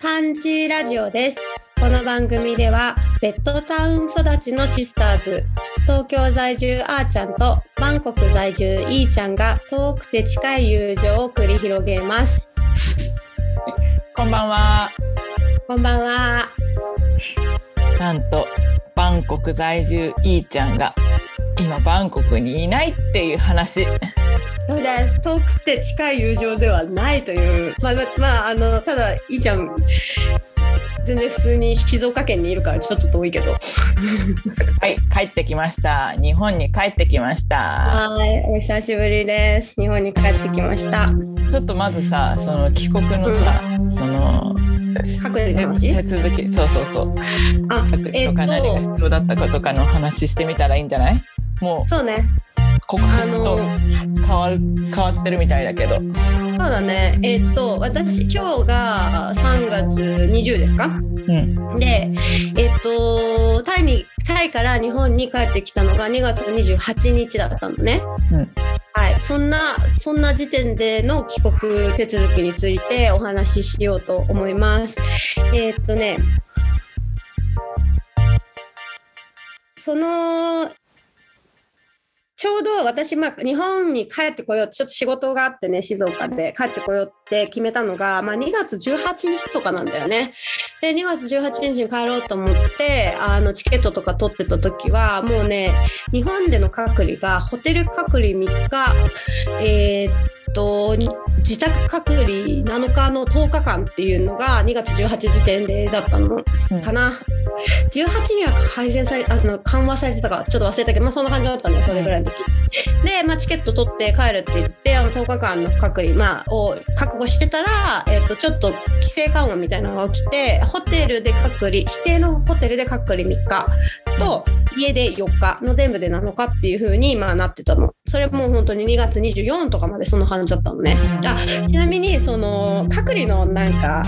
パンチラジオです。この番組ではベッドタウン育ちのシスターズ、東京在住あーちゃんとバンコク在住いーちゃんが遠くて近い友情を繰り広げます。こんばんは。こんばんは。なんとバンコク在住いーちゃんが今バンコクにいないっていう話。そうです。遠くて近い友情ではないという、まあ、ままあ、あの、ただ、いーちゃん、全然普通に静岡県にいるからちょっと遠いけど。はい、帰ってきました。日本に帰ってきました。はい、お久しぶりです。日本に帰ってきました。ちょっとまずさ、その帰国のさ、その隔離の話？手続き、そうそうそう。あ、隔離とか何がと、必要だったかとかの話してみたらいいんじゃない？もそうね。う国あ籍との、変わる変わってるみたいだけど。そうだね。えっと、私、今日が3月20ですか？うん。で、えっと、タイに、タイから日本に帰ってきたのが2月28日だったのね。うんはい。そんな、そんな時点での帰国手続きについてお話ししようと思います。えっとね、その、ちょうど私、まあ、日本に帰ってこようちょっと仕事があってね、静岡で帰ってこようって決めたのが、まあ、2月18日とかなんだよね。で、2月18日に帰ろうと思って、あの、チケットとか取ってた時は、もうね、日本での隔離が、ホテル隔離3日、えーっと、自宅隔離7日の10日間っていうのが2月18時点でだったのうんかな。18には改善されあの緩和されてたかちょっと忘れたけど、まあ、そんな感じだったんだよそれぐらいの時。で、まあ、チケット取って帰るって言ってあの10日間の隔離、まあ、を覚悟してたら、えっとちょっと規制緩和みたいなのが起きてホテルで隔離指定のホテルで隔離3日と家で4日の全部で7日っていう風にまあなってたの。それも本当に2月24とかまでそんな感じだったのね。あちなみにその隔離のなんか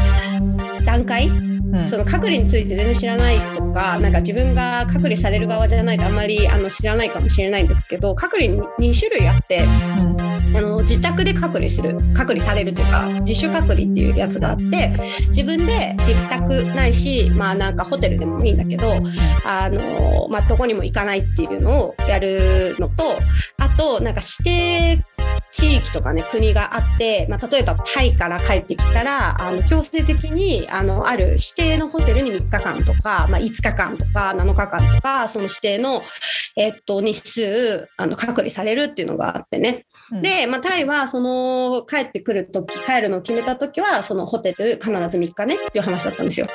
段階？うん。その隔離について全然知らないとか、なんか自分が隔離される側じゃないとあんまりあの知らないかもしれないんですけど、隔離に2種類あって、うん。あの自宅で隔離する、隔離されるというか、自主隔離っていうやつがあって、自分で自宅ないし、まあなんかホテルでもいいんだけど、あの、まあどこにも行かないっていうのをやるのと、あとなんか指定地域とかね、国があって、まあ、例えばタイから帰ってきたら、あの強制的にあのある指定のホテルに3日間とか、まあ、5日間とか7日間とか、その指定の、えっと、日数あの隔離されるっていうのがあってね。うんで、まあ、タイはその帰ってくるとき、帰るのを決めたときは、そのホテル必ず3日ねっていう話だったんですよ。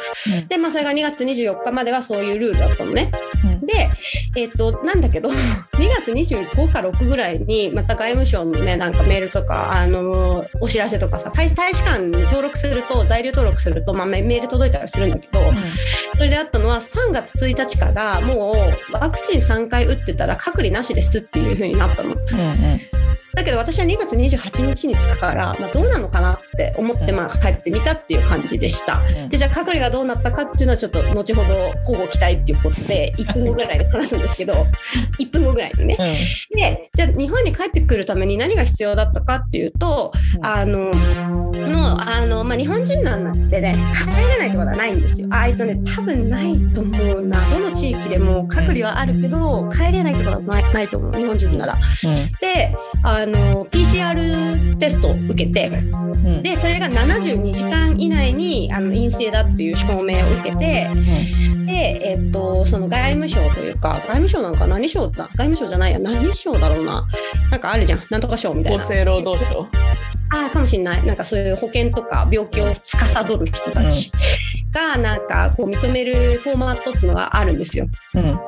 で、まあ、それが2月24日まではそういうルールだったのね。うんで、えっと、なんだけど、2月25か6ぐらいに、また外務省のね、なんかメールとか、あのーお知らせとかさ、大大使館に登録すると、在留登録すると、まあ、メメール届いたりするんだけど、それであったのは、3月1日から、もう、ワクチン3回打ってたら、隔離なしですっていう風になったの。うんうんだけど私は2月28日に着くから、まあ、どうなのかなって思って、まあ、帰ってみたっていう感じでした。うんでじゃあ隔離がどうなったかっていうのはちょっと後ほど交互期待っていうことで 1分後ぐらいで話すんですけど 1分後ぐらいでね。でじゃあ日本に帰ってくるために何が必要だったかっていうと、うんあのもうあの、まあ、日本人なんてね帰れないってことはないんですよ。あえっとね多分ないと思うなどの地域でも隔離はあるけど帰れないってことはないないと思う日本人なら。であの PCR テストを受けてうん。でそれが72時間以内にあの陰性だっていう証明を受けてで、えっとその外務省というか外務省なのか何省だ？外務省じゃないや。何省だろうな。なんかあるじゃん。なんとか省みたいな。厚生労働省？ああかもしれない。なんかそういう保険とか病気を司る人たちがなんかこう認めるフォーマットっていうのがあるんですよ。うん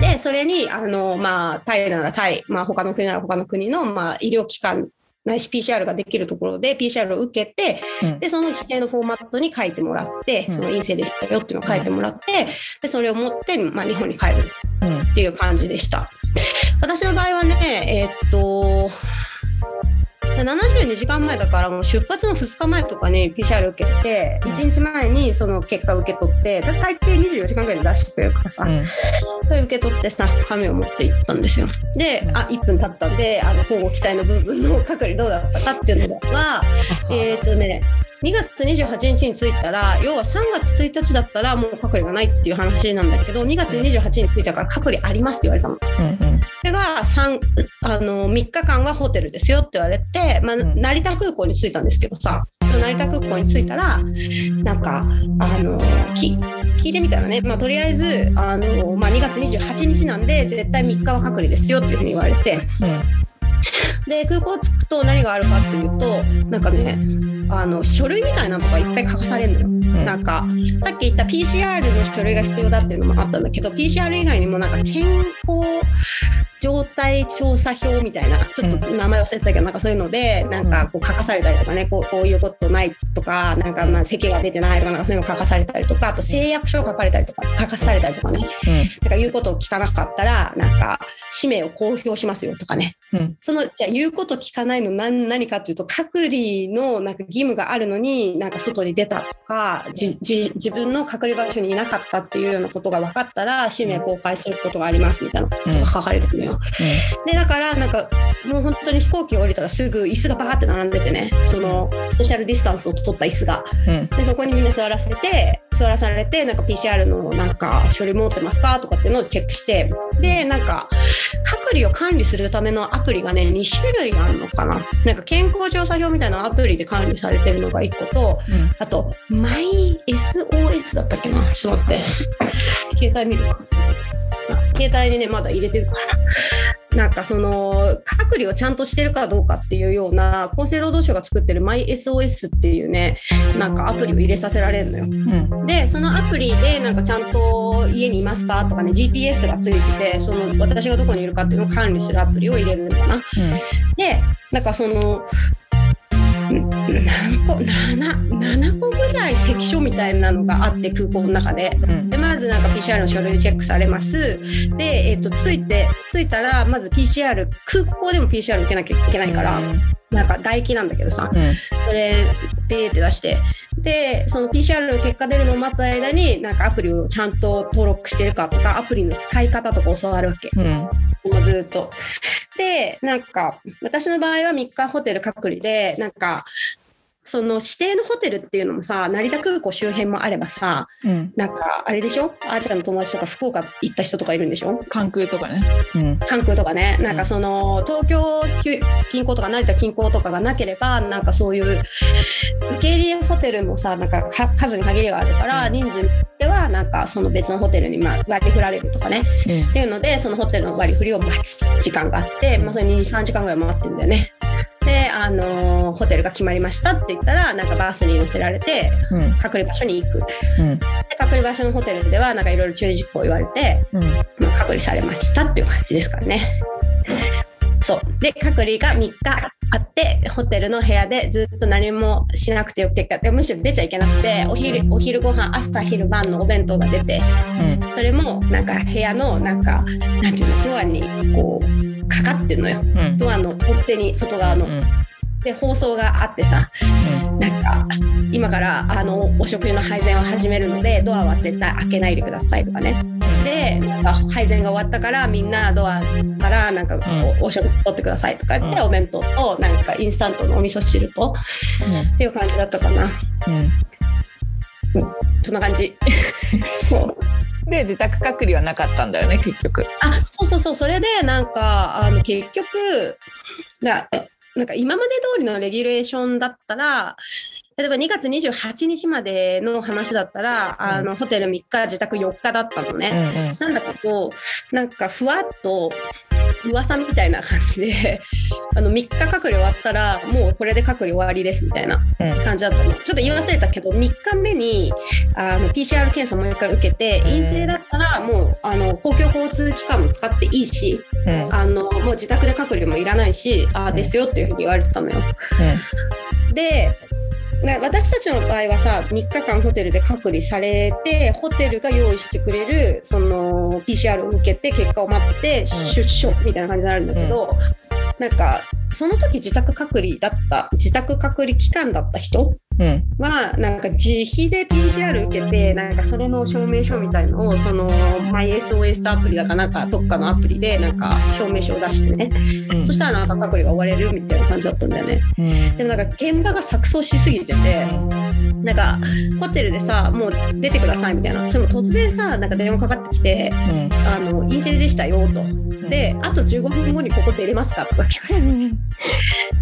でそれにあの、まあ、タイならタイ、まあ、他の国なら他の国の、まあ、医療機関ないし PCR ができるところで PCR を受けてうん。でその指定のフォーマットに書いてもらってうん。その陰性でしたよっていうのを書いてもらってでそれを持って、まあ、日本に帰るうんっていう感じでした。私の場合はね、えーっと、72時間前だからもう出発の2日前とかに PCR 受けて1日前にその結果受け取ってだ大抵24時間ぐらいで出してくれるからさ、うん。それ受け取ってさ紙を持って行ったんですよ。で、うん。あ1分経ったんであの交互期待の部分の 隔離どうだったかっていうのはえっ、とね2月28日に着いたら要は3月1日だったらもう隔離がないっていう話なんだけど2月28日に着いたから隔離ありますって言われたの。うんうん。それが 3, あの3日間はホテルですよって言われて、まあ、ん。成田空港に着いたんですけどさ。成田空港に着いたらなんかあのき聞いてみたらね、まあ、とりあえずあの、まあ、2月28日なんで絶対3日は隔離ですよっていうふうに言われて。うん。で空港着くと何があるかっていうとなんかねあの書類みたいなのがいっぱい書かされるのよ。うん。なんかさっき言った PCR の書類が必要だっていうのもあったんだけど PCR 以外にもなんか健康状態調査票みたいなちょっと名前忘れてたけどなんかそういうのでなんかこう書かされたりとかねこうこういうことないとかなんかまあ咳が出てないとかなんかそういうの書かされたりとかあと誓約書を書かれたりとか書かされたりとかね。なんか言うことを聞かなかったらなんか氏名を公表しますよとかね。うん。そのじゃあ言うこと聞かないの何何かというと隔離のなんか義務があるのになんか外に出たとか自分の隔離場所にいなかったっていうようなことが分かったら氏名公開することがありますみたいなことが書かれてるのよ。でだからなんかもう本当に飛行機降りたらすぐ椅子がバーって並んでてねそのソーシャルディスタンスを取った椅子が。うん。でそこにみんな座らせて座らされてなんか PCR のなんか書類持ってますかとかっていうのをチェックしてでなんか隔離を管理するためのアプリがね2種類あるのかな。なんか健康調査票みたいなアプリで管理されてるのが1個とあとマイ SOS だったっけな。ちょっと待って。携帯見るか携帯にねまだ入れてるからなんかその隔離をちゃんとしてるかどうかっていうような厚生労働省が作ってる MySOS っていうねなんかアプリを入れさせられるのよ。うんでそのアプリでなんかちゃんと家にいますかとかね GPS がついててその私がどこにいるかっていうのを管理するアプリを入れるんだな。でなんかそのん何個 7, 7個ぐらい関所みたいなのがあって空港の中で。うん。でまずなんか PCR の書類チェックされます。で、えっと着いて着いたらまず PCR 空港でも PCR 受けなきゃいけないから、なんか唾液なんだけどさうん。それピーって出して。でその PCR の結果出るのを待つ間になんかアプリをちゃんと登録してるかとかアプリの使い方とか教わるわけ。うんもうずっと。でなんか私の場合は3日ホテル隔離でなんかその指定のホテルっていうのもさ成田空港周辺もあればさうん。なんかあれでしょ？あーちゃんの友達とか福岡行った人とかいるんでしょ？関空とかね。うん。関空とかね。なんかその東京近郊とか成田近郊とかがなければなんかそういう受け入れホテルもさなんかか数に限りがあるから人数によってはなんかその別のホテルにまあ割り振られるとかね。っていうのでそのホテルの割り振りを待つ時間があって、まあ、それに3時間ぐらい待ってんだよね。で、あのーホテルが決まりましたって言ったらなんかバスに乗せられてうん。隔離場所に行く。うん。で隔離場所のホテルではなんかいろいろ注意事項を言われて、うん。まあ、隔離されましたっていう感じですからね。そう。で隔離が3日あってホテルの部屋でずっと何もしなくてよくてでむしろ出ちゃいけなくてお昼お昼ご飯朝昼晩のお弁当が出てうん。それもなんか部屋のなんかなんていうのドアにこうかかってんのよ。うん。ドアの取っ手に外側の。うん。で放送があってさ。なんか今からあのお食事の配膳を始めるのでドアは絶対開けないでくださいとかね。でなんか配膳が終わったからみんなドアからなんかお,、お食事取ってくださいとか言って、うん。お弁当となんかインスタントのお味噌汁とっていう感じだったかな。うん。そんな感じ で自宅隔離はなかったんだよね結局。あそうそうそうそれでなんかあの結局だなんか今まで通りのレギュレーションだったら例えば2月28日までの話だったら、あのホテル3日自宅4日だったのうね、んうん。なんだけどなんかふわっと噂みたいな感じであの3日隔離終わったらもうこれで隔離終わりですみたいな感じだったのちょっと言い忘れたけど3日目にあの PCR 検査もう一回受けて陰性だったらもうあの公共交通機関も使っていいしうんあのもう自宅で隔離もいらないしああですよっていうふうに言われてたのよ。でな私たちの場合はさ3日間ホテルで隔離されてホテルが用意してくれるその PCR を受けて結果を待ってうん。出所みたいな感じになるんだけど、なんかその時自宅隔離だった自宅隔離期間だった人うんはなんか自費で PCR 受けてなんかそれの証明書みたいのをその MySOS アプリだかなんかどっかのアプリでなんか証明書を出してね、うん。そしたらなんか隔離が終われるみたいな感じだったんだよね。うん。でもなんか現場が錯綜しすぎててなんかホテルでさもう出てくださいみたいな。それも突然さなんか電話かかってきてうん。あの陰性でしたよと。であと15分後にここ出れますかとか聞かれる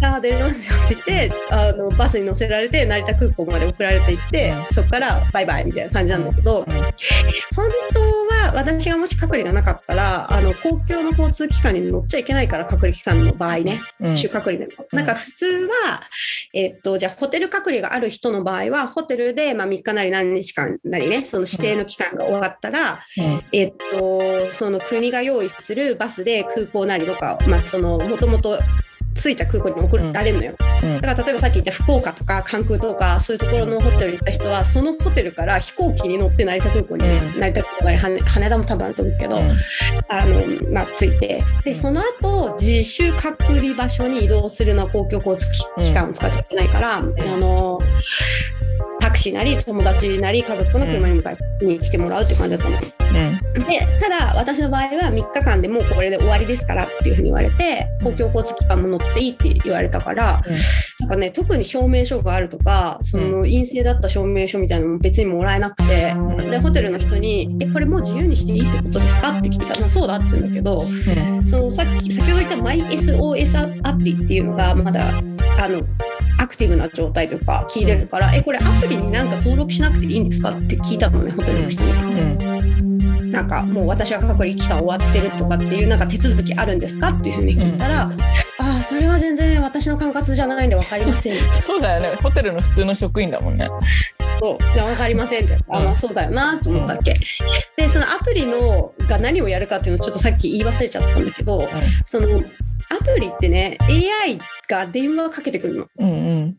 あ出れますよって言ってあのバスに乗せられて成田空港まで送られていってそこからバイバイみたいな感じなん。だけど本当は私がもし隔離がなかったらあの公共の交通機関に乗っちゃいけないから隔離期間の場合ね。うん。隔離でも、なんか普通は、えっとじゃあホテル隔離がある人の場合はホテルで、まあ、3日なり何日間なりねその指定の期間が終わったら、うん。えっとその国が用意するバスで空港なりとか、まあ、そのもともと着いた空港に送られるのよ、うん。だから例えばさっき言った福岡とか関空とかそういうところのホテルに行った人はそのホテルから飛行機に乗って成田空港に、うん。成田空港なり羽羽田も多分あると思うけど、あのまあ、着いて。でその後自主隔離場所に移動するのは公共交通機関を使っちゃいけないから、あのタクシーなり友達なり家族の車に迎えに来てもらうっていう感じだったの。うん。でただ私の場合は3日間でもうこれで終わりですからっていうふうに言われて公共交通機関も乗っていいって言われたから、なんかね特に証明書があるとかその陰性だった証明書みたいなのも別にもらえなくて、でホテルの人に「えこれもう自由にしていいってことですか?」って聞いたら「まあ、そうだ」って言うんだけどそのさっき先ほど言った MySOS アプリっていうのがまだあのアクティブな状態とか聞いてるから「えこれアプリになんか登録しなくていいんですか?」って聞いたのねホテルの人に。うん。なんかもう私は隔離期間終わってるとかっていうなんか手続きあるんですか？っていうふうに聞いたら、ああそれは全然私の管轄じゃないんで分かりません そうだよね。ホテルの普通の職員だもんね。そう。分かりませんって。あまあそうだよなと思ったっけ。でそのアプリのが何をやるかっていうのをちょっとさっき言い忘れちゃったんだけどそのアプリってね AI が電話かけてくるの。うんうん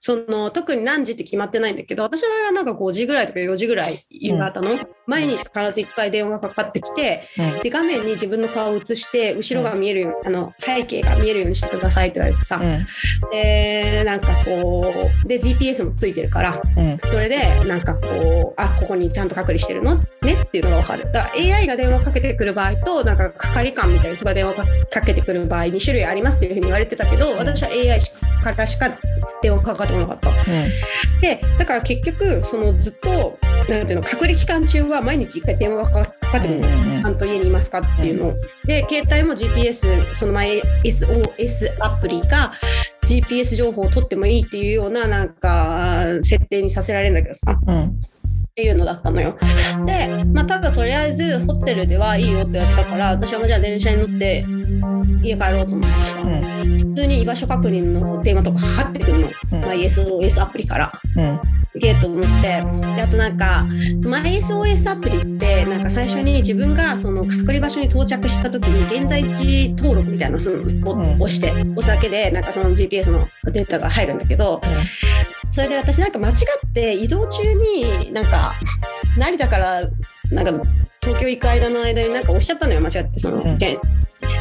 その特に何時って決まってないんだけど私はなんか5時ぐらいとか4時ぐらい夕方の、毎日必ず1回電話がかかってきてうん。で画面に自分の顔を映して後ろが見えるように、あの背景が見えるようにしてくださいって言われてさ、でなんかこうで GPS もついてるからうん。それでなんかこうあここにちゃんと隔離してるの？ね？っていうのが分かる。だから AI が電話かけてくる場合となんか係官みたいな人が電話かけてくる場合2種類ありますっていうふうに言われてたけど私は AI からしか電話かかってこなかった。でだから結局そのずっとなんていうの隔離期間中は毎日1回電話がかかってくるの。うんちゃんと家にいますかっていうのを。で、携帯も GPS、その前 SOS アプリが GPS 情報を取ってもいいっていうようななんか設定にさせられるんだけどさ。うんっていうのだったのよ。で、まあ、ただとりあえずホテルではいいよってやったから私はじゃあ電車に乗って家帰ろうと思ってさ、うん。普通に居場所確認の電話とかかかってくるの、うん。まあ、SOS アプリから。うん。ゲート思って。であとなんか MySOS アプリってなんか最初に自分がその隔離場所に到着した時に現在地登録みたいなのを押して押すだけでなんかその GPS のデータが入るんだけどそれで私なんか間違って移動中になんか成田からなんか東京行く間の間になんか押しちゃったのよ間違ってその、うん。現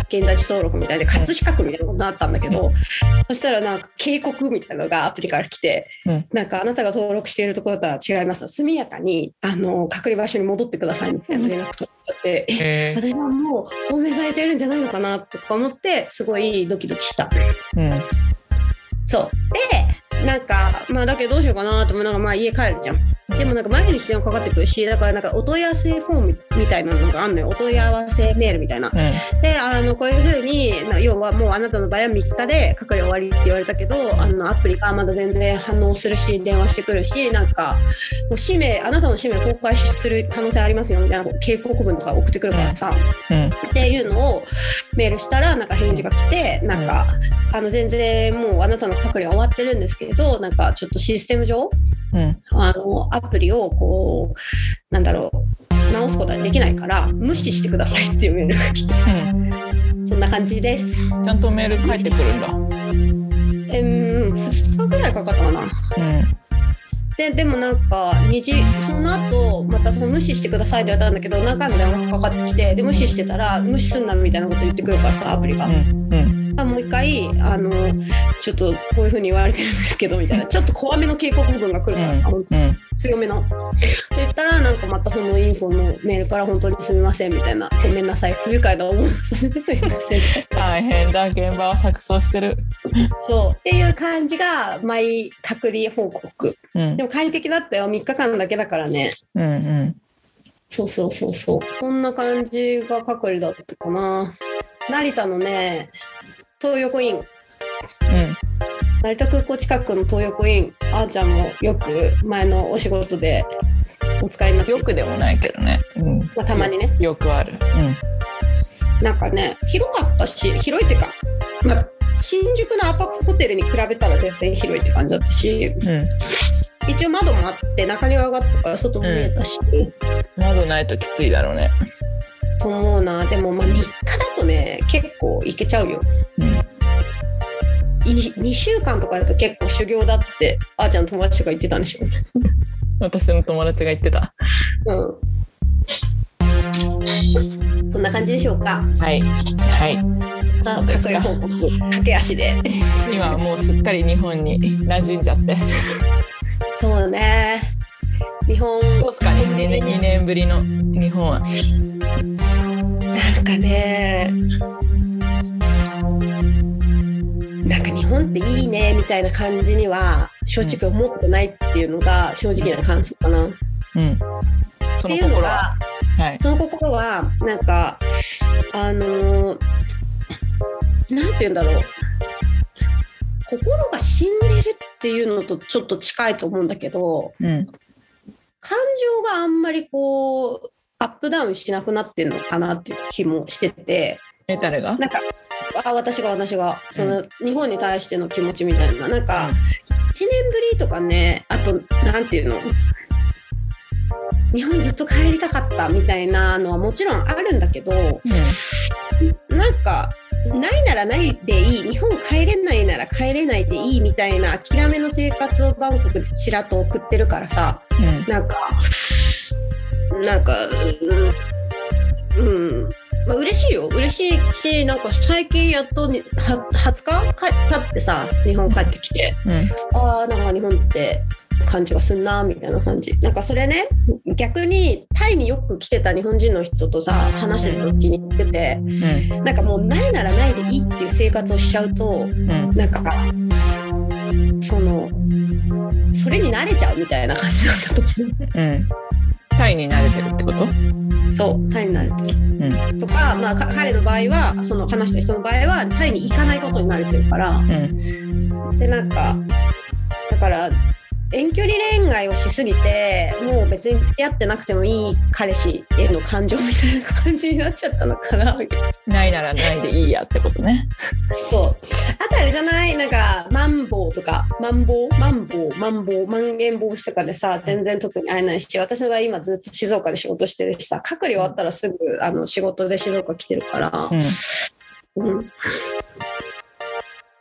現在地登録みたいで葛飾区みたいなことになったんだけど、そしたらなんか警告みたいなのがアプリから来て、うん。なんかあなたが登録しているところとは違います。速やかにあの隔離場所に戻ってくださいみたいな連絡取って、えへー。私はもう放免されてるんじゃないのかなとか思ってすごいドキドキした。うん。そう。でなんかまあだけどどうしようかなと思いなまあ家帰るじゃん。でもなんか毎日電話かかってくるしだからなんかお問い合わせフォームみたいなのがあるのよ。お問い合わせメールみたいな。うん。であのこういうふうにな要はもうあなたの場合は3日で隔離終わりって言われたけどあのアプリがまだ全然反応するし電話してくるしなんかもう氏名あなたの氏名公開する可能性ありますよみたいな警告文とか送ってくるからさ、うん。っていうのをメールしたらなんか返事が来てなんか、あの全然もうあなたの隔離は終わってるんですけどなんかちょっとシステム上うんあのアプリをこうなんだろう直すことはできないから無視してくださいっていうメールが来てうんそんな感じです。ちゃんとメール返ってくるんだ。えー、2日ぐらいかかったかな。うんででもなんか2時その後またその無視してくださいって言われたんだけど何回も電話がかかってきてで無視してたら無視すんなみたいなこと言ってくるからさアプリが。うんうん多もう一回あのちょっとこういうふうに言われてるんですけどみたいな。ちょっと怖めの警告文が来るからさ、うん。うん。強めの。って言ったらなんかまたそのインフォのメールから本当にすみませんみたいな。ごめんなさい。不愉快な思いをさせてすみません大変だ現場は錯綜してる。そう。っていう感じが毎隔離報告。うん。でも快適だったよ。3日間だけだからね。うんうん。そうそうそうそう。そんな感じが隔離だったかな。成田のね東横イン。うん。成田空港近くの東横イン。あーちゃんもよく前のお仕事でお使いになってよくでもないけどね。うん。まあ、たまにね。よくある。うん。なんかね広かったし広いっていうか、まあ、新宿のアパホテルに比べたら全然広いって感じだったし。うん一応窓もあって中庭があったから外も見えたし、窓ないときついだろうね。と思うな。でもまあ3日だとね結構いけちゃうよ。うん。2週間とかだと結構修行だってあーちゃんの友達とか言ってたんでしょ。私の友達が言ってた。うん。そんな感じでしょうか。はい。はい。さあそうか報告駆け足で今はもうすっかり日本に馴染んじゃって。そうね日本どうすか？2, 年2年ぶりの日本は。なんかねなんか日本っていいねみたいな感じには正直思ってないっていうのが正直な感想かな。っうん。そていうのの心は。がはい。その心はなんかあのーなんて言うんだろう。心が死んでるっていうのとちょっと近いと思うんだけどうん。感情があんまりこうアップダウンしなくなってんのかなっていう気もしてて。え誰が？なんかあ私が私が。その、日本に対しての気持ちみたいな。なんか、1年ぶりとかねあとなんていうの？日本ずっと帰りたかったみたいなのはもちろんあるんだけど、なんかないならないでいい日本帰れないなら帰れないでいいみたいな諦めの生活をバンコクでちらっと送ってるからさうん。うん。なんかなんかうん、うんまあ嬉しいよ嬉しいしなんか最近やっとには20日か経ってさ日本帰ってきてうん。あーなんか日本って感じがすんなみたいな感じなんかそれね逆にタイによく来てた日本人の人とさ話してた時に言っててうん。なんかもうないならないでいいっていう生活をしちゃうとうん。なんかそのそれに慣れちゃうみたいな感じなんだと思うん。タイに慣れてるってこと？うそうタイに慣れてるうん。とか、まあ、か彼の場合はその話した人の場合はタイに行かないことに慣れてるからうん。でなんかだから遠距離恋愛をしすぎてもう別に付き合ってなくてもいい彼氏への感情みたいな感じになっちゃったのかなみたいな。ないならないでいいやってことね。そう。あとあれじゃない？なんかマンボウとか。マンボウ？マンボウ？マンボウ？まん延防止とかでさ全然特に会えないし私の場合今ずっと静岡で仕事してるしさ隔離終わったらすぐあの仕事で静岡来てるから。うん。うん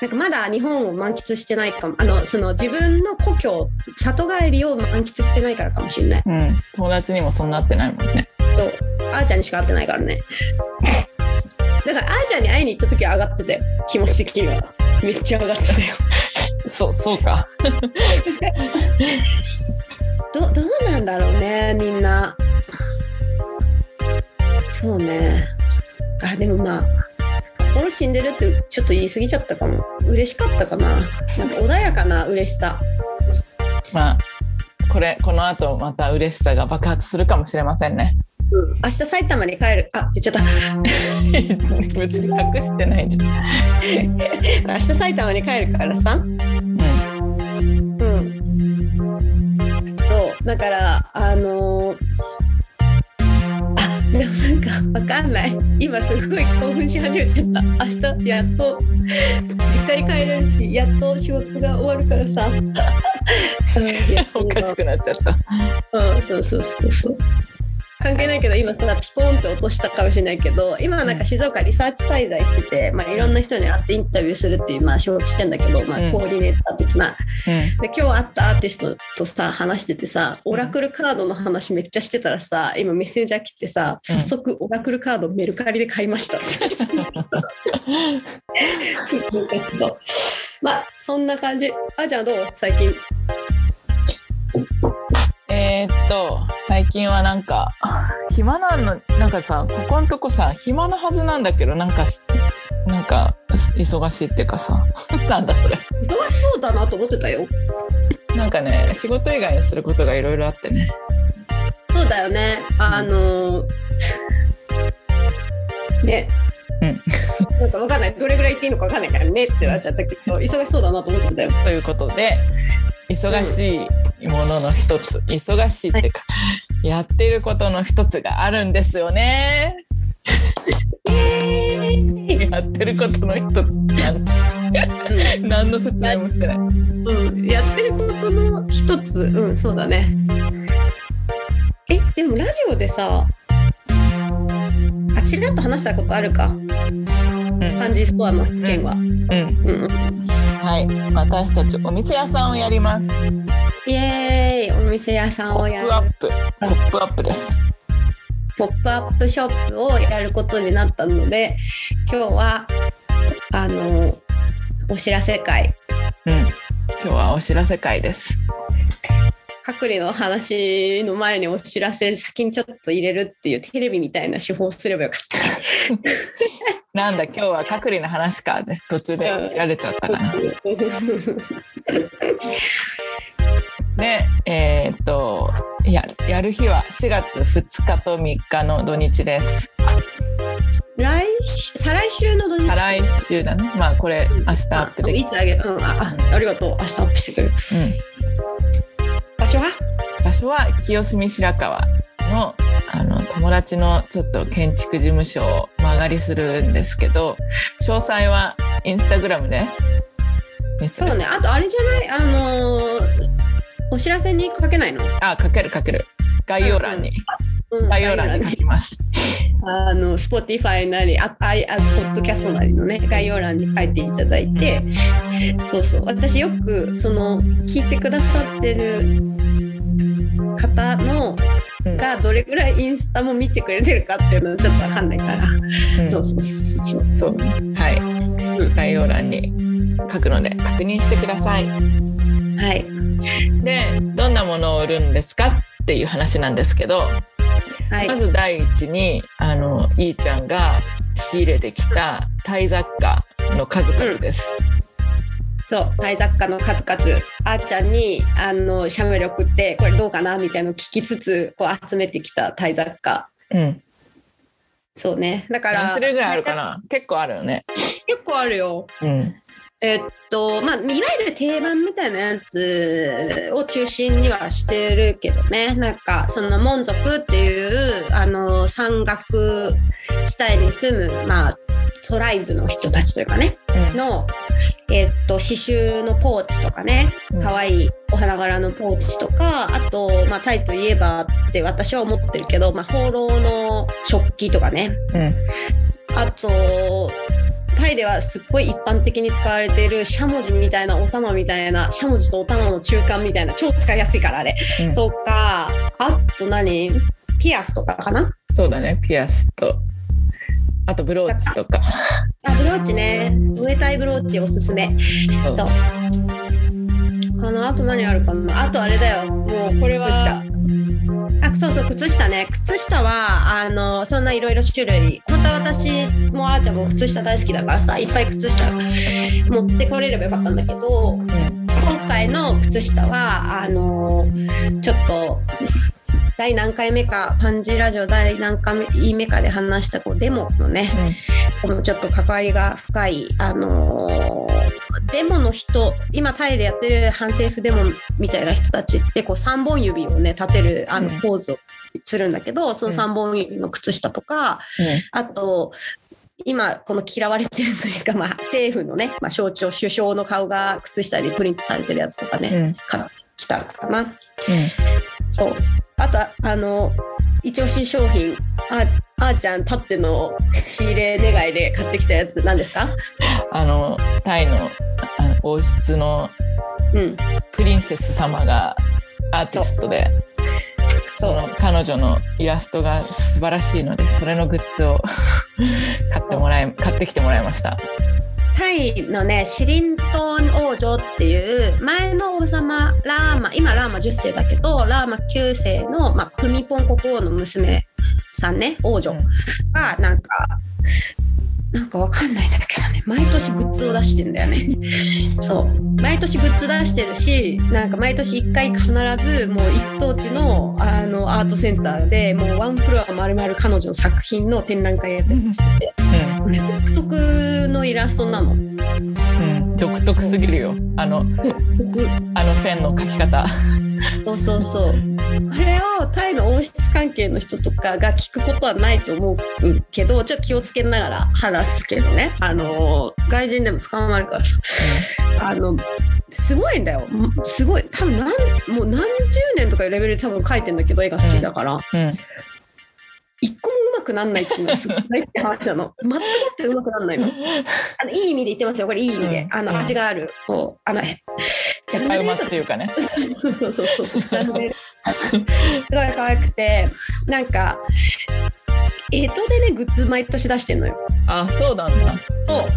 なんかまだ日本を満喫してないかも。あのその自分の故郷里帰りを満喫してないからかもしれない。うん。友達にもそんなってないもんね。とあーちゃんにしか会ってないからね。だからあーちゃんに会いに行った時は上がってたよ気持ち的には。めっちゃ上がってたよ。そうそうか。どどうなんだろうねみんな。そうね。あでもまあ心死んでるってちょっと言い過ぎちゃったかも。嬉しかったかな。なんか穏やかな嬉しさ。まあこれこの後また嬉しさが爆発するかもしれませんね。うん。明日埼玉に帰る。あ言っちゃった。別に隠してないじゃん。明日埼玉に帰るからさ。うん。うん。そう。だからあのーかわかんない。今すごい興奮し始めちゃった。明日やっと実家に帰れるしやっと仕事が終わるからさ。おかしくなっちゃった。うんそうそうそうそう関係ないけど今さピコーンって落としたかもしれないけど今なんか静岡リサーチ滞在してて、まあ、いろんな人に会ってインタビューするっていう、まあ、仕事してんだけど、まあ、うん。コーディネーター的な。うん。で今日会ったアーティストとさ話しててさオラクルカードの話めっちゃしてたらさ今メッセンジャー来てさうん。早速オラクルカードメルカリで買いました。ってまあそんな感じ。あじゃあどう？最近えーっと最近はなんか 暇なのなんかさここんとこさ暇なはずなんだけどなんかなんか忙しいっていうかさ なんだそれ。忙しそうだなと思ってたよ。なんかね仕事以外にすることがいろいろあってね。そうだよね。あのねうん。なんかわかんない。どれぐらい言っていいのかわかんないからねってなっちゃったけど忙しそうだなと思ってたよ。ということで忙しいものの一つ、忙しいっていうか、やってることの一つがあるんですよね。やってることの一つって何何の説明もしてない。うん、やってることの一つ、うん、そうだね。え、でもラジオでさ、あ、ちらっと話したことあるか、うん。パンジーストアの件は。うん、うん、うん。はい、私たちお店屋さんをやります。イエーイ、お店屋さんポをやる。ップアップ、ポップアップです。ポップアップショップをやることになったので、今日は、あの、お知らせ会、うん、今日はお知らせ会です。隔離の話の前にお知らせ先にちょっと入れるっていうテレビみたいな手法をすればよかった。なんだ今日は隔離の話かね途中で切られちゃったかな。で、えーっとややる日は4月2日と3日の土日です。来週再来週の土日再来週だね。まあこれ明日アップできいつあげる、うん、ああありがとう明日アップしてくれるうん。場所は？場所は清澄白河のあの友達のちょっと建築事務所を間借りするんですけど詳細はインスタグラムでそうね。あとあれじゃない？あのーお知らせにかけないの、あかけるかける。概要欄に、うん概要欄に書きます。あの Spotify なりああいあポッドキャストなりのね概要欄に書いていただいてそうそう。私よくその聞いてくださってる方のうん。がどれぐらいインスタも見てくれてるかっていうのはちょっとわかんないから、うん。そうそうそう。そう。そうはい概要欄に書くので確認してください。はい。でどんなものを売るんですかっていう話なんですけど、はい。まず第一にあのいーちゃんが仕入れてきたタイ雑貨の数々です。そうタイ雑貨の数々。あーちゃんにあのシャメル送ってこれどうかなみたいなのを聞きつつこう集めてきたタイ雑貨。うん、そうね。だから何種類ぐらいあるかな？結構あるよね。結構あるよ。うんえっとまあいわゆる定番みたいなやつを中心にはしてるけどね。なんかその門族っていうあの山岳地帯に住むまあトライブの人たちというかね。うん。の、えっと刺繍のポーチとかね。うん。可愛いお花柄のポーチとかあと、まあ、タイといえばって私は思ってるけど、まあ、放浪の食器とかね。うん。あとタイではすっごい一般的に使われているしゃもじみたいなお玉みたいなしゃもじとお玉の中間みたいな超使いやすいからあれ、うん。とかあと何？ピアスとかかな？そうだね。ピアスと。あとブローチとか。あブローチね。植えたいブローチおすすめ。そう。そう。かな？あと何あるかな？あとあれだよ。もうこれはあそうそう靴下ね。靴下はあのそんないろいろ種類。本当は私もあーちゃんも靴下大好きだからさいっぱい靴下持ってこれればよかったんだけどうん。今回の靴下はあのちょっと第何回目かパンジーラジオ第何回目かで話したこうデモのねこのちょっと関わりが深い、あのーデモの人今タイでやってる反政府デモみたいな人たちってこう3本指をね立てるあのうん。ポーズをするんだけど、その3本指の靴下とか、あと今この嫌われてるというか、まあ、政府のね、まあ、象徴首相の顔が靴下にプリントされてるやつとかね、うん。うんか来たかな。そう。あとあの一押し商品ああーちゃんたっての仕入れ願いで買ってきたやつ何ですか？あのタイのあの王室のうん。プリンセス様がアーティストでその彼女のイラストが素晴らしいのでそれのグッズを 買ってもらい買ってきてもらいました。タイのねシリントン王女っていう前の王様ラーマ今ラーマ10世だけどラーマ9世の、まあ、プミポン国王の娘さんね王女。うん。がなんかなんかわかんないんだけどね毎年グッズを出してんだよね。そう。毎年グッズ出してるしなんか毎年1回必ずもう一等地のあのアートセンターでもうワンフロア丸々彼女の作品の展覧会やったりしてて、独特のイラストなのうん、独特すぎるよあの独特あの線の描き方。そうそうそう。これをタイの王室関係の人とかが聞くことはないと思うけど、ちょっと気をつけながら話すけどね。あの、外人でも捕まるからさ。あの、すごいんだよ。すごい。多分何、もう何十年とかいうレベルで多分描いてんだけど、絵が好きだから。うん一個もうまくなんないっていうのはすごいないって話なの。全くもってうまくなんないの。あのいい意味で言ってますよ。これいい意味で。あの、うんうん味がある。こう、あの、ジャンルで言うとていうかね。そうそうそうそう。ジャンルですごい可愛くて、なんか、江戸でね、グッズ毎年出してんのよ。あそうなんだ。そう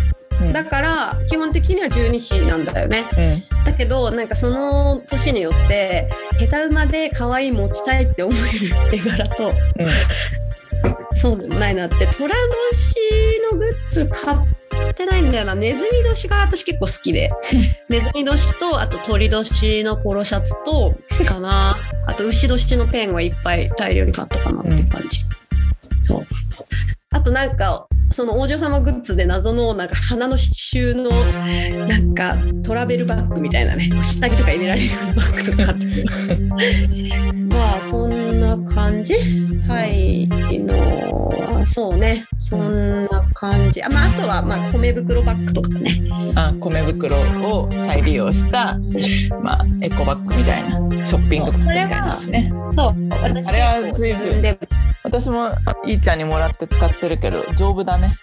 うんだから、基本的には十二支なんだよね。うんだけど、なんかその年によって、下手馬で可愛い持ちたいって思える絵柄と、そうでもないなって、虎年のグッズ買ってないんだよな。ネズミ年が私結構好きで。ネズミ年と、あと鳥年のポロシャツと、かな。あと牛年のペンはいっぱい大量に買ったかなって感じ。そう。あとなんか、その王女様グッズで謎のなんか花の刺繍のなんかトラベルバッグみたいなね下着とか入れられるバッグとか買って まあそんな感じ？タイのそうね。そんな感じ。あ,、まあ、あとはまあ米袋バッグとかね。あ米袋を再利用した、まあ、エコバッグみたいなショッピングバッグみたいな。そう私あれは随分私もいいちゃんにもらって使ってるけど丈夫だね。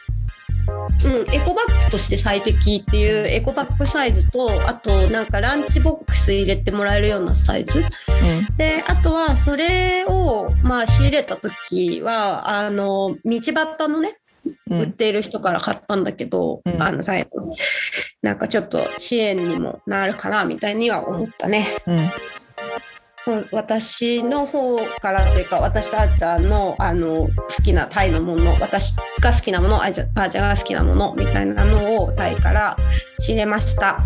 うん、エコバッグとして最適っていうエコバッグサイズとあとなんかランチボックス入れてもらえるようなサイズ。うん。であとはそれをまあ仕入れた時はあの道端のねうん。売っている人から買ったんだけど、うん。あのタイのなんかちょっと支援にもなるかなみたいには思ったね。うん私の方からというか私とあーちゃんのあの好きなタイのもの私が好きなものあーちゃんが好きなものみたいなのをタイから仕入れました。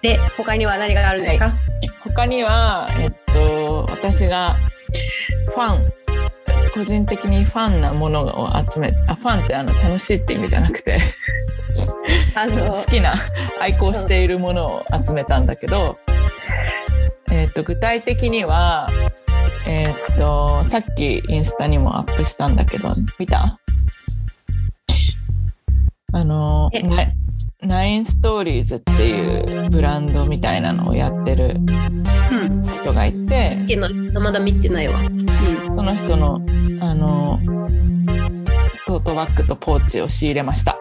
で他には何があるんですか、他には、えっと、私がファン個人的にファンなものを集めあファンってあの楽しいって意味じゃなくて。あの好きな愛好しているものを集めたんだけど、えっと具体的には、えっとさっきインスタにもアップしたんだけど見た？あのえ？ナインストーリーズっていうブランドみたいなのをやってるうん人がいていいのまだ見てないわ。うんその人のあのトートバッグとポーチを仕入れました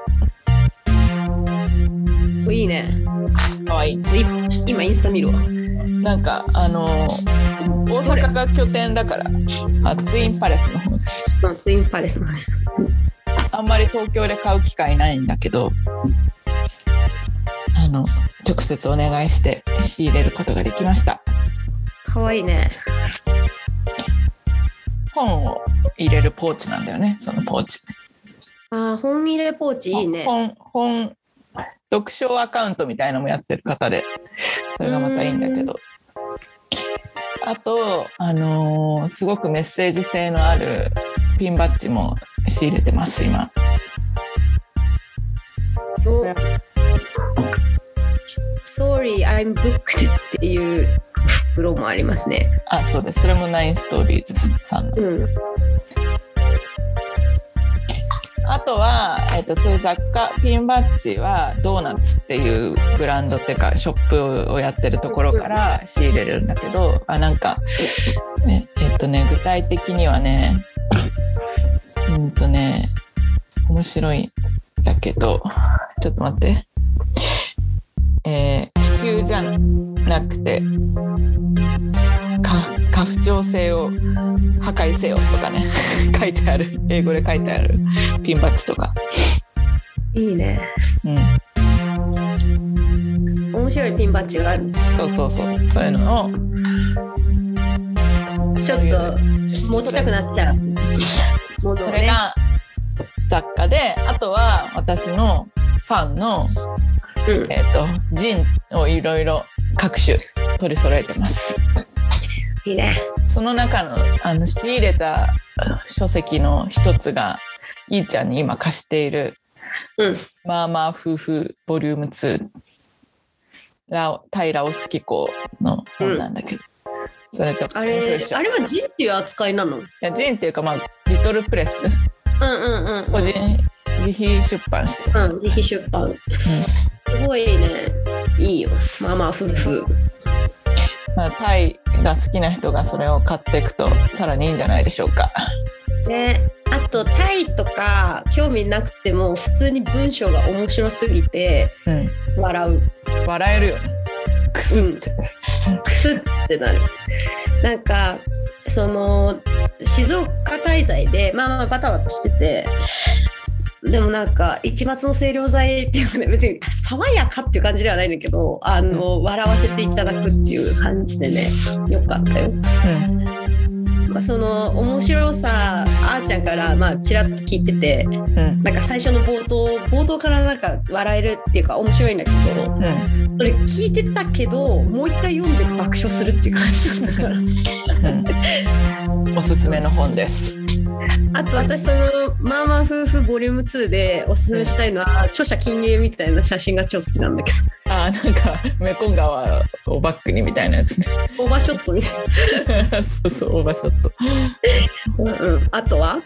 おいいね。かわいいい今インスタ見るわ。なんかあの大阪が拠点だからあツインパレスの方ですまあツインパレスのね。あんまり東京で買う機会ないんだけどあの直接お願いして仕入れることができましたかわいいね。本を入れるポーチなんだよねそのポーチあー本入れポーチいいね。本本読書アカウントみたいのもやってる方でそれがまたいいんだけどあとあのーすごくメッセージ性のあるピンバッジも仕入れてます今お Sorry, I'm booked っていう袋もありますね。あそうですそれもナインストーリーズさんのうん。あとは、えっとそういう雑貨ピンバッジはドーナツっていうブランドっていうかショップをやってるところから仕入れるんだけどあなんかええっとね具体的にはねうんとね面白いんだけどちょっと待って。えー地球じゃなくてか家父長制を破壊せよとかね 書いてある英語で書いてあるピンバッジとか、いいね。うん、面白いピンバッジがある。そうそうそうそういうのをちょっと持ちたくなっちゃう。もの。それが雑貨であとは私のファンの、うん。えー、とジンをいろいろ各種取り揃えてます。いいね。その中のあの仕入れた書籍の一つがいーちゃんに今貸しているうん。「まあまあ夫婦ボリューム2ラオ」タイラオスキコの本なんだけど、それとかあれあれはジンっていう扱いなの？うんいやジンっていうかまあリトルプレスうんうん。個人自費出版してる、うん自費出版。すごいね。いいよ。まあまあ夫婦。まあ、タイが好きな人がそれを買っていくとさらにいいんじゃないでしょうか。ね。あとタイとか興味なくても普通に文章が面白すぎてうん、笑う。笑えるよね。くすって。クスってなる。なんかその静岡滞在でまあまあバタバタしててでもなんか一末の清涼剤っていうかね別に爽やかっていう感じではないんだけどあの笑わせていただくっていう感じでねよかったよ。うんまあ、その面白さあーちゃんからまあちらっと聞いててうんなんか最初の冒頭冒頭からなんか笑えるっていうか面白いんだけどうんそれ聞いてたけどもう一回読んで爆笑するっていう感じだったから。うん、おすすめの本です。あと私そのまあまあ夫婦ボリューム2でおすすめしたいのは著者禁影みたいな写真が超好きなんだけあーなんかメコン川をバックにみたいなやつね。どオーバーショット？みたいそうそうオーバーショット。な、うんうん、あとは？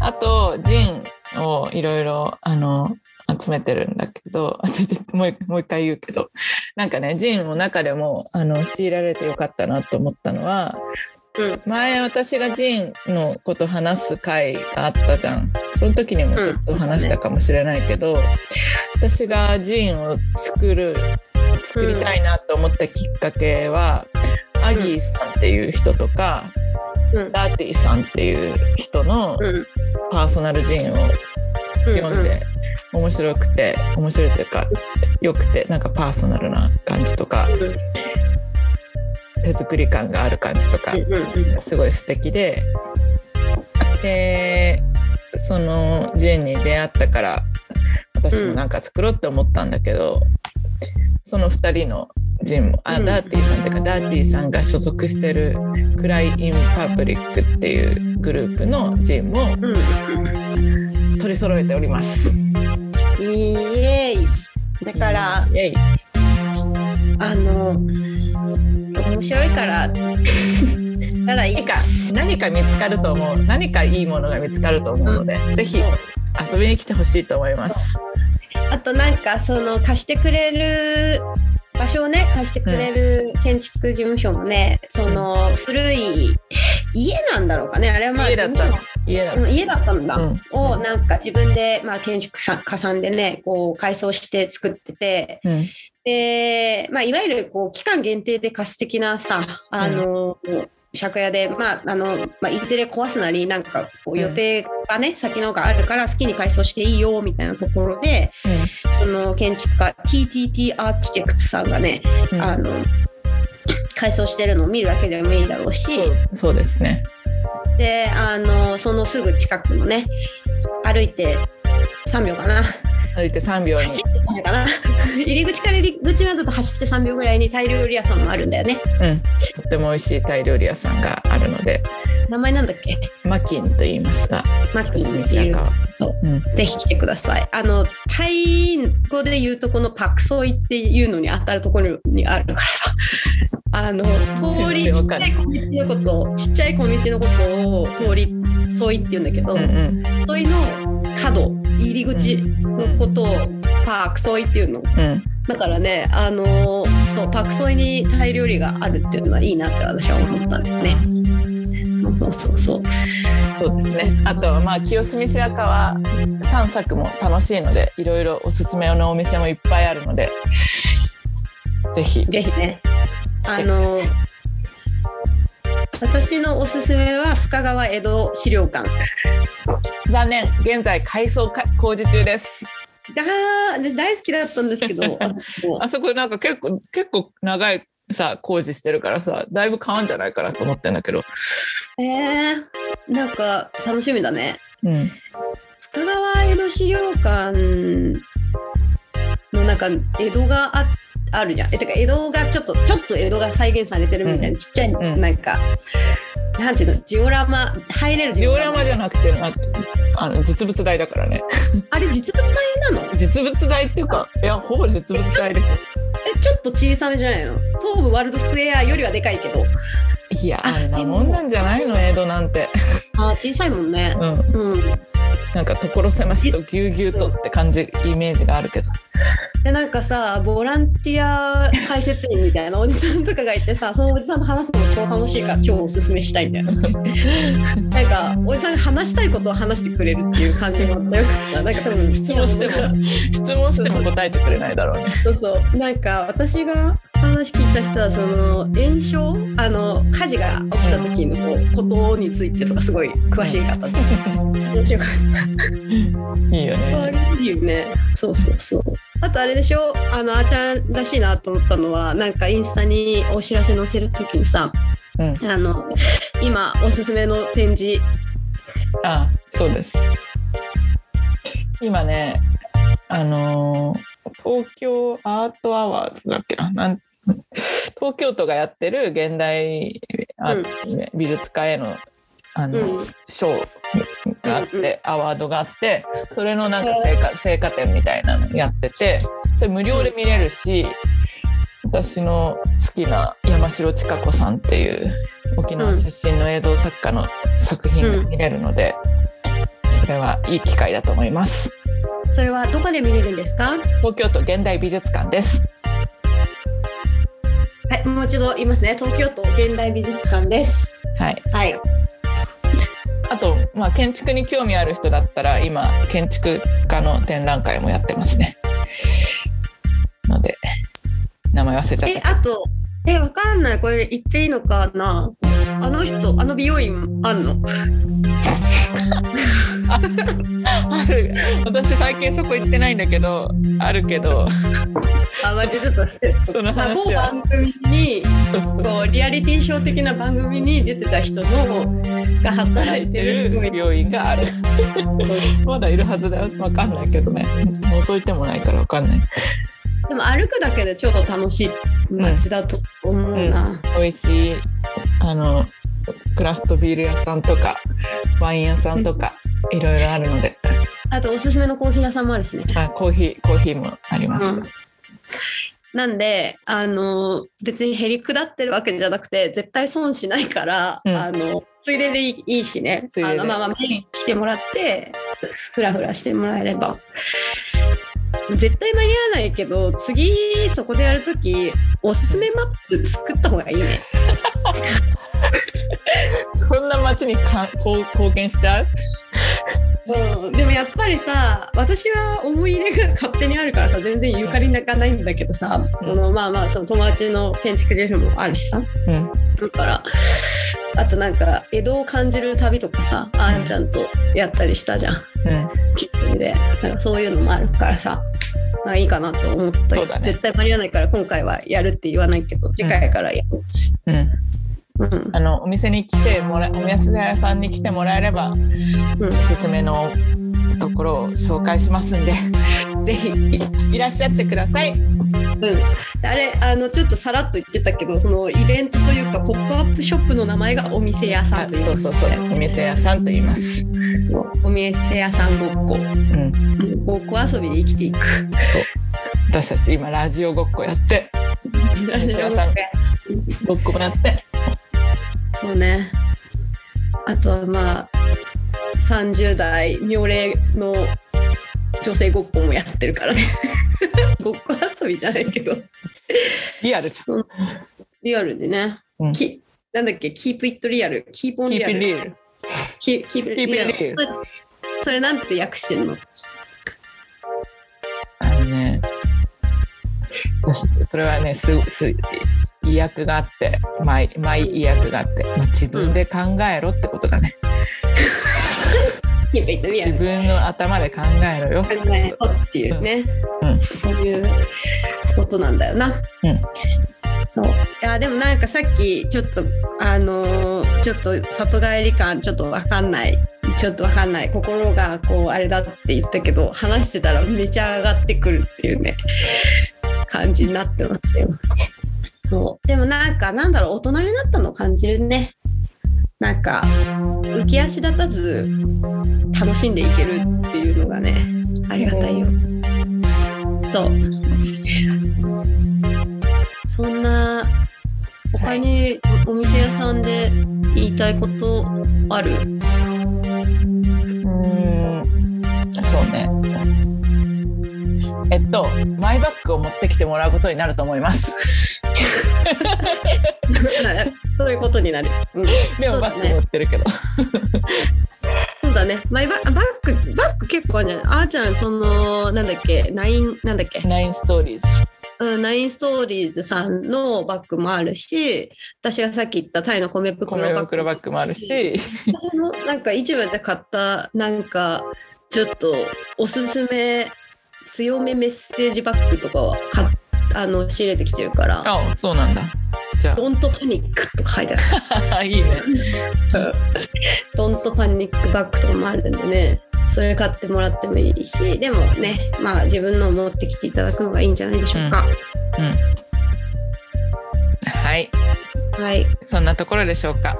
あとジンをいろいろあの集めてるんだけど もう一もう一回言うけど。なんかねジンの中でもあの強いられてよかったなと思ったのはうん前私がジンのこと話す回があったじゃん。その時にもちょっと話したかもしれないけど、私がジンを作る作りたいなと思ったきっかけは、アギーさんっていう人とか、うん。ダーティーさんっていう人のうん。パーソナルジンを読んで面白くて面白いというか良くてなんかパーソナルな感じとか手作り感がある感じとかすごい素敵で。でその zine に出会ったから私もなんか作ろうって思ったんだけど、その2人の zine もあ、うん。ダーティーさんっていうかダーティーさんが所属してるクライ・イン・パブリックっていうグループの zine もうん。取り揃えております。イエーイ。だからイエイあの面白いから。ただいい。何か何か見つかると思う。何かいいものが見つかると思うので、ぜひ遊びに来てほしいと思います。あとなんかその貸してくれる場所をね貸してくれる建築事務所もね、その古い家なんだろうかね。あれはまあ家だった家だ家だったんだ、うん。をなんか自分で、まあ、建築さ家さんでねこう改装して作っててうん。で、まあ、いわゆるこう期間限定で貸す的なさあの、借家で、まああのまあ、いずれ壊すなりなんかこう予定がね、先のがあるから好きに改装していいよみたいなところでその建築家 TTT アーキテクツさんがね、うん。あの改装してるのを見るだけでもいいだろうし。そうですね。であのそのすぐ近くのね歩いて3秒かな。歩いて3秒に。走って3秒かな。入り口から入り口までだと走って3秒ぐらいにタイ料理屋さんもあるんだよね。うん、とっても美味しいタイ料理屋さんがあるので。名前なんだっけ？マキンと言いますが。マッキー住っていう。そう。うん。ぜひ来てください。あのタイ語で言うとこのパクソイっていうのに当たるところにあるからさあの通りちっちゃい小道のことをちっちゃい小道のことを通り沿いって言うんだけど、うんうん沿いの角入り口のことをパークソイっていうのうんだからねあのそうパークソイにタイ料理があるっていうのはいいなって私は思ったんですねそうそうそうそう。そうですね。あとまあ清澄白河散策も楽しいので、いろいろおすすめのお店もいっぱいあるので、ぜひ。ぜひね。あの私のおすすめは深川江戸資料館。残念、現在改装か工事中です。あー私大好きだったんですけど、あそこなんか結構結構長いさ工事してるからさ、だいぶ変わんじゃないかなと思ってんだけど。えー、なんか楽しみだね。うん。深川江戸資料館のなんか江戸がああるじゃん。えてか江戸がちょっとちょっと江戸が再現されてるみたいな、ちっちゃい、んなんかなんていうの？ジオラマ入れるジオラマじゃなくてあの実物大だからね。あれ実物大なの？実物大っていうか、いやほぼ実物大でしょ。えちょっと小さめじゃないの？東武ワールドスクエアよりはでかいけど、いやああんなもんなんじゃないの？江戸なんて。あー小さいもんね。うん。うん。なんか所狭しとぎゅうぎゅうとって感じイメージがあるけど。でなんかさボランティア解説員みたいなおじさんとかがいてさ そのおじさんと話すの超楽しいから超おすすめしたいんだよ。なんかおじさんが話したいことを話してくれるっていう感じがあったよかった。なんか多分質問しても質問しても答えてくれないだろうね。そうそうなんか私が話聞いた人はその炎症あの火事が起きた時のことについてとかすごい詳しい方で 面白かった。いいよあね。れいいよね。そうそうそう。あとあれでしょ？あのあーちゃんらしいなと思ったのはなんかインスタにお知らせ載せるときにさうん。あの今おすすめの展示。あそうです。今ね、あのー東京アートアワーズだっけな？なん東京都がやってる現代アート美術家へのあの、うん。賞があって、アワードがあってそれのなんか成果成果展みたいなのやっててそれ無料で見れるし私の好きな山城千佳子さんっていう沖縄出身の映像作家の作品が見れるので、それはいい機会だと思います。それはどこで見れるんですか？東京都現代美術館です。はいもう一度言いますね東京都現代美術館ですはい。はいあと、まあ、建築に興味ある人だったら、今、建築家の展覧会もやってますね。ので、名前忘れちゃった。えあとえわかんないこれ言っていいのかな？あの人あの美容院あんの？ある。私、最近そこ行ってないんだけど、あるけど、あ待ってちょっとその話は。番組にこうリアリティショー的な番組に出てた人のが働いてる病院病院がある。まだいるはずだよ。わかんないけどね。覗いてもないからわかんない。でも歩くだけで超楽しい街だと思うな。美味しい、あの、クラフトビール屋さんとか、ワイン屋さんとか、いろいろあるので、あとおすすめのコーヒー屋さんもあるしね。あコーヒー、コーヒーもあります。うんなんであの別にへりくだってるわけじゃなくて絶対損しないから、うんあのついででいいいいしねあのまあまあ来てもらってふらふらしてもらえれば。絶対間に合わないけど次そこでやるときおすすめマップ作った方がいいね。こんな街にかこう貢献しちゃう？うん、でもやっぱりさ私は思い入れが勝手にあるからさ全然ゆかりなかないんだけどさ、そのまあまあその友達の建築ジェフもあるしさ。うん。だからあとなんか江戸を感じる旅とかさあーちゃんとやったりしたじゃんうん。キッチンでなんかそういうのもあるからさまあいいかなと思ったね絶対間に合わないから今回はやるって言わないけど次回からやる、うん。うんあの、お店に来てもら、お店屋さんに来てもらえれば、うん。おすすめのところを紹介しますんで、ぜひいいらっしゃってください。うん、あれあのちょっとさらっと言ってたけどそのイベントというかポップアップショップの名前がお店屋さあんといそうそうそう、お店屋さんと言います。お店屋さんごっこ、うん。うん。ごっこ遊びで生きていく。そう。私たち今 ラジオごっこやって、お店屋さんごっこもやって。そうね。あとはまあ30代妙齢の女性ごっこもやってるからね。ごっこ遊びじゃないけど。リアルじゃん。リアルでね、うん。きなんだっけ、keep it real、keep on キープ real。リール Keep it real real それそれなんて訳してんの？あのね私それはねすす意訳があって毎毎意訳があって、まあ、自分で考えろってことだね、自。分の頭で考えろよ。考えろっていうね、うん。そういうことなんだよな。うん。そう。いやでもなんかさっきちょっとあのーちょっと里帰り感ちょっとわかんない。ちょっとわかんない。心がこうあれだって言ったけど話してたらめちゃ上がってくるっていうね。感じになってますよ。そうでもなんかなんだろう大人になったのを感じるね。なんか浮き足立たず楽しんでいけるっていうのがねありがたいよ。そう。そんな他にお店屋さんで言いたいことある、うーんそうねえっとマイバッグを持ってきてもらうことになると思います そういうことになる。うん、でもバッグ持ってるけど、そうだね。マイババッグバッグ結構あるんじゃないあーちゃんそのなんだっけナインなんだっけ？ナインストーリーズ。うんナインストーリーズさんのバッグもあるし私がさっき言ったタイの米袋バッグバッグもあるし。私もなんか市場で買ったなんかちょっとおすすめ強めメッセージバッグとかは買っあの仕入れてきてるから。あそうなんだ。じ「ゃドントパニック」とか書いてある。あ いいね「ドントパニックバッグ」とかもあるんでね。それ買ってもらってもいいし。でもねまあ自分のを持ってきていただくのがいいんじゃないでしょうか、うん。はい。はい。そんなところでしょうか、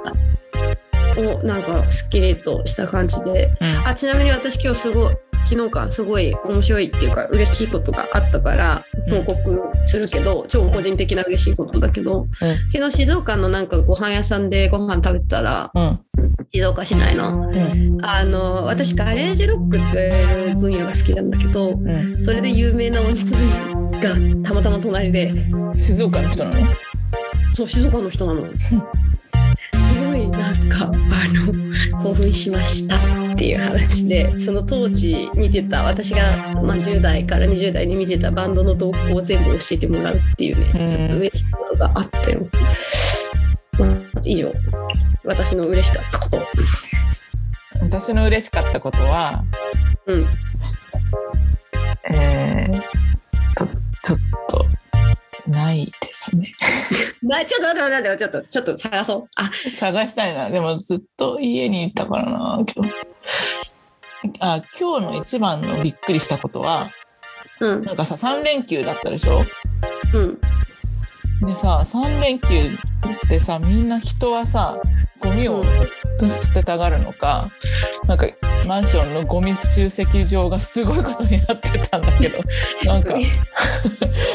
おなんかすっきりとした感じで。うん。あちなみに私今日すごい昨日かすごい面白いっていうか嬉しいことがあったから報告するけど、超個人的な嬉しいことだけど、昨日静岡のなんかご飯屋さんでご飯食べてたらうん。静岡市内のうん。あの私ガレージロックって言われる分野が好きなんだけどうん。それで有名なおじさんがたまたま隣で静岡の人なの？そう静岡の人なの。すごいなんかあの興奮しましたっていう話でその当時見てた私が、まあ、10代から20代に見てたバンドの動向を全部教えてもらうっていうね、うん。ちょっと嬉しいことがあったよ。まあ、以上私の嬉しかったこと。私の嬉しかったことはうん、えー、とちょっとないですね。なちょっと待って待ってちょっとちょっと探そう。あ。探したいな。でもずっと家にいたからな今日あ今日の一番のびっくりしたことはうん。なんかさ3連休だったでしょ？うん。でさ3連休ってさみんな人はさゴミを捨てたがるのかなんかマンションのゴミ集積場がすごいことになってたんだけど なんかね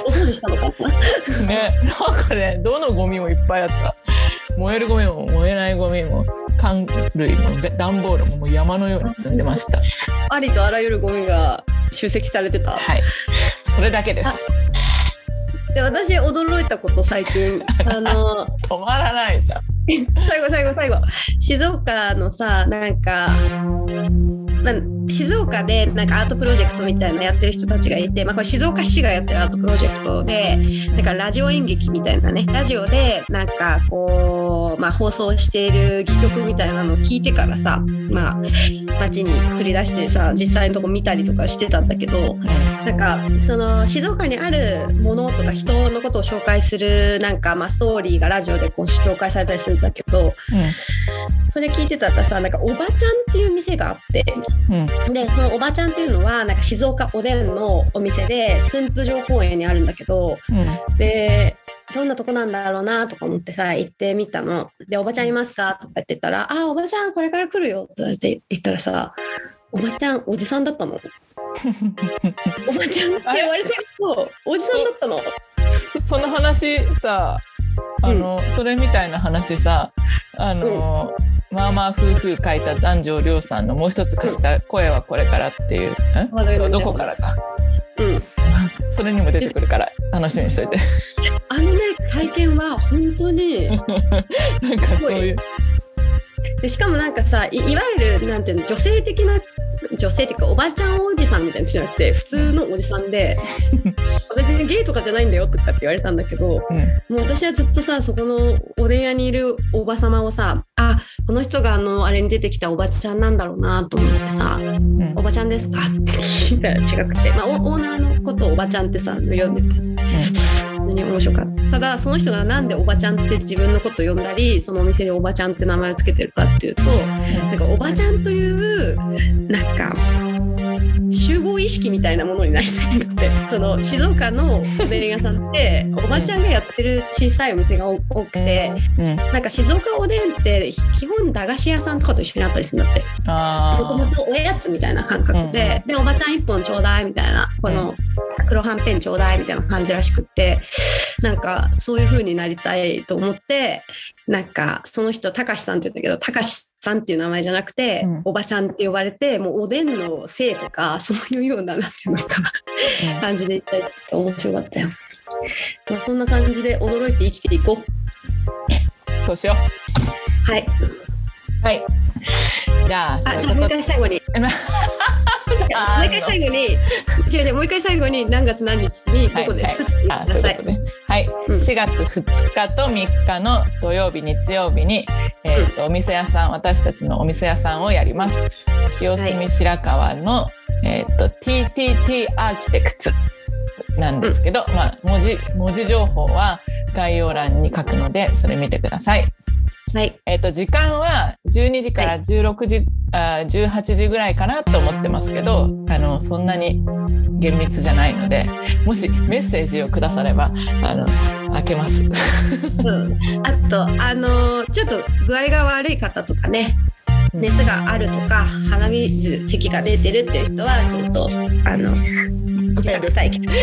お掃除したのかな？なんかねどのゴミもいっぱいあった燃えるゴミも燃えないゴミも缶類もべ段ボールももう山のように積んでました。ありとあらゆるゴミが集積されてた。はい。それだけです。で私驚いたこと最近。あの止まらないじゃん。最後最後最後。静岡のさなんか、まあ、静岡でなんかアートプロジェクトみたいなのやってる人たちがいて、まあ、これ静岡市がやってるアートプロジェクトでなんかラジオ演劇みたいなね。ラジオでなんかこう、まあ、放送している戯曲みたいなのを聞いてからさ、まあ、街に繰り出してさ実際のとこ見たりとかしてたんだけどなんかその静岡にあるものとか人のことを紹介するなんかまあストーリーがラジオでこう紹介されたりするんだけどそれ聞いてたらさなんかおばちゃんっていう店があってうんうん。でそのおばちゃんっていうのはなんか静岡おでんのお店で駿府城公園にあるんだけどうん。でどんなとこなんだろうなとか思ってさ行ってみたの。で「おばちゃんいますか?」とか言ってたら「あおばちゃんこれから来るよ」って言われて言ったらさおばちゃんおじさんだったの。おばちゃんって言われてるとおじさんだったの。その話さあの、それみたいな話さあの、まあまあ夫婦書いた男女亮さんのもう一つ貸した声はこれからっていう、まだ読んでないんどこからか。うん。それにも出てくるから楽しみにしといてあのね体験は本当に なんかそういう。でしかもなんかさいいわゆるなんていうの女性的な女性っていうかおばちゃんおじさんみたいな人じゃなくて普通のおじさんで 別にゲイとかじゃないんだよとかって言われたんだけどうん。もう私はずっとさそこのおでん屋にいるおば様をさあこの人があのあれに出てきたおばちゃんなんだろうなと思ってさうん「おばちゃんですか?」って聞いたら違くて、まあ、オオーナーのことをおばちゃんってさ呼んでて。普通に面白かった。ただその人が何でおばちゃんって自分のこと呼んだりそのお店におばちゃんって名前を付けてるかっていうとなんかおばちゃんというなんか集合意識みたいなものになりたいのって。その静岡のおでん屋さんっておばちゃんがやってる小さいお店が多くてうん。なんか静岡おでんって基本駄菓子屋さんとかと一緒にあったりするんだって。もとあもとおやつみたいな感覚で、でおばちゃん一本ちょうだいみたいなこの黒はんぺんちょうだいみたいな感じらしくってなんかそういう風になりたいと思ってなんかその人たかしさんって言うんだけどたかしさんっていう名前じゃなくて、うんおばちゃんって呼ばれてもうおでんの姓とか そういうようななんていうのかなあ、感じでいったりって面白かったよ。まあ、そんな感じで驚いて生きていこうんそうしよう。はい。う。はい。じゃあ、あ、じゃあもう一回最後に。あもう一回最後に、違う違う、もう一回最後に何月何日にどこではいすって言あ。そういうことね。はい、うん4月2日と3日の土曜日、日曜日に、えーとお店屋さん、私たちのお店屋さんをやります。清澄白河の、えっ、と TTT アーキテクツなんですけど、まあ文字文字情報は概要欄に書くので、それ見てください。はい。えっ、と時間は12時から16時、あー18時ぐらいかなと思ってますけど、あのそんなに厳密じゃないので、もしメッセージをくださればあの開けます。うん、あと、あのーちょっと具合が悪い方とかね、熱があるとか、鼻水、咳が出てるっていう人は、ちょっと、あの、自宅待機。ご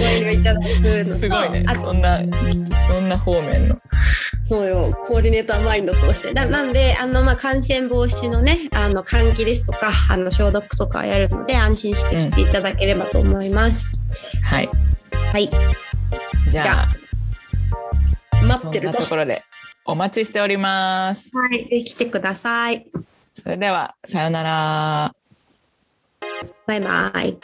遠慮いただくのとすごいねあ。そんなそんな方面の。そうよ、コーディネーターマインドとして。ななんで、あの、まあ、感染防止のね、あの、換気ですとか、あの、消毒とかやるので、安心して来ていただければと思います。はい。はい。じゃあ待ってると。ところでお待ちしております。はい。来てください。それではさようなら。バイバイ。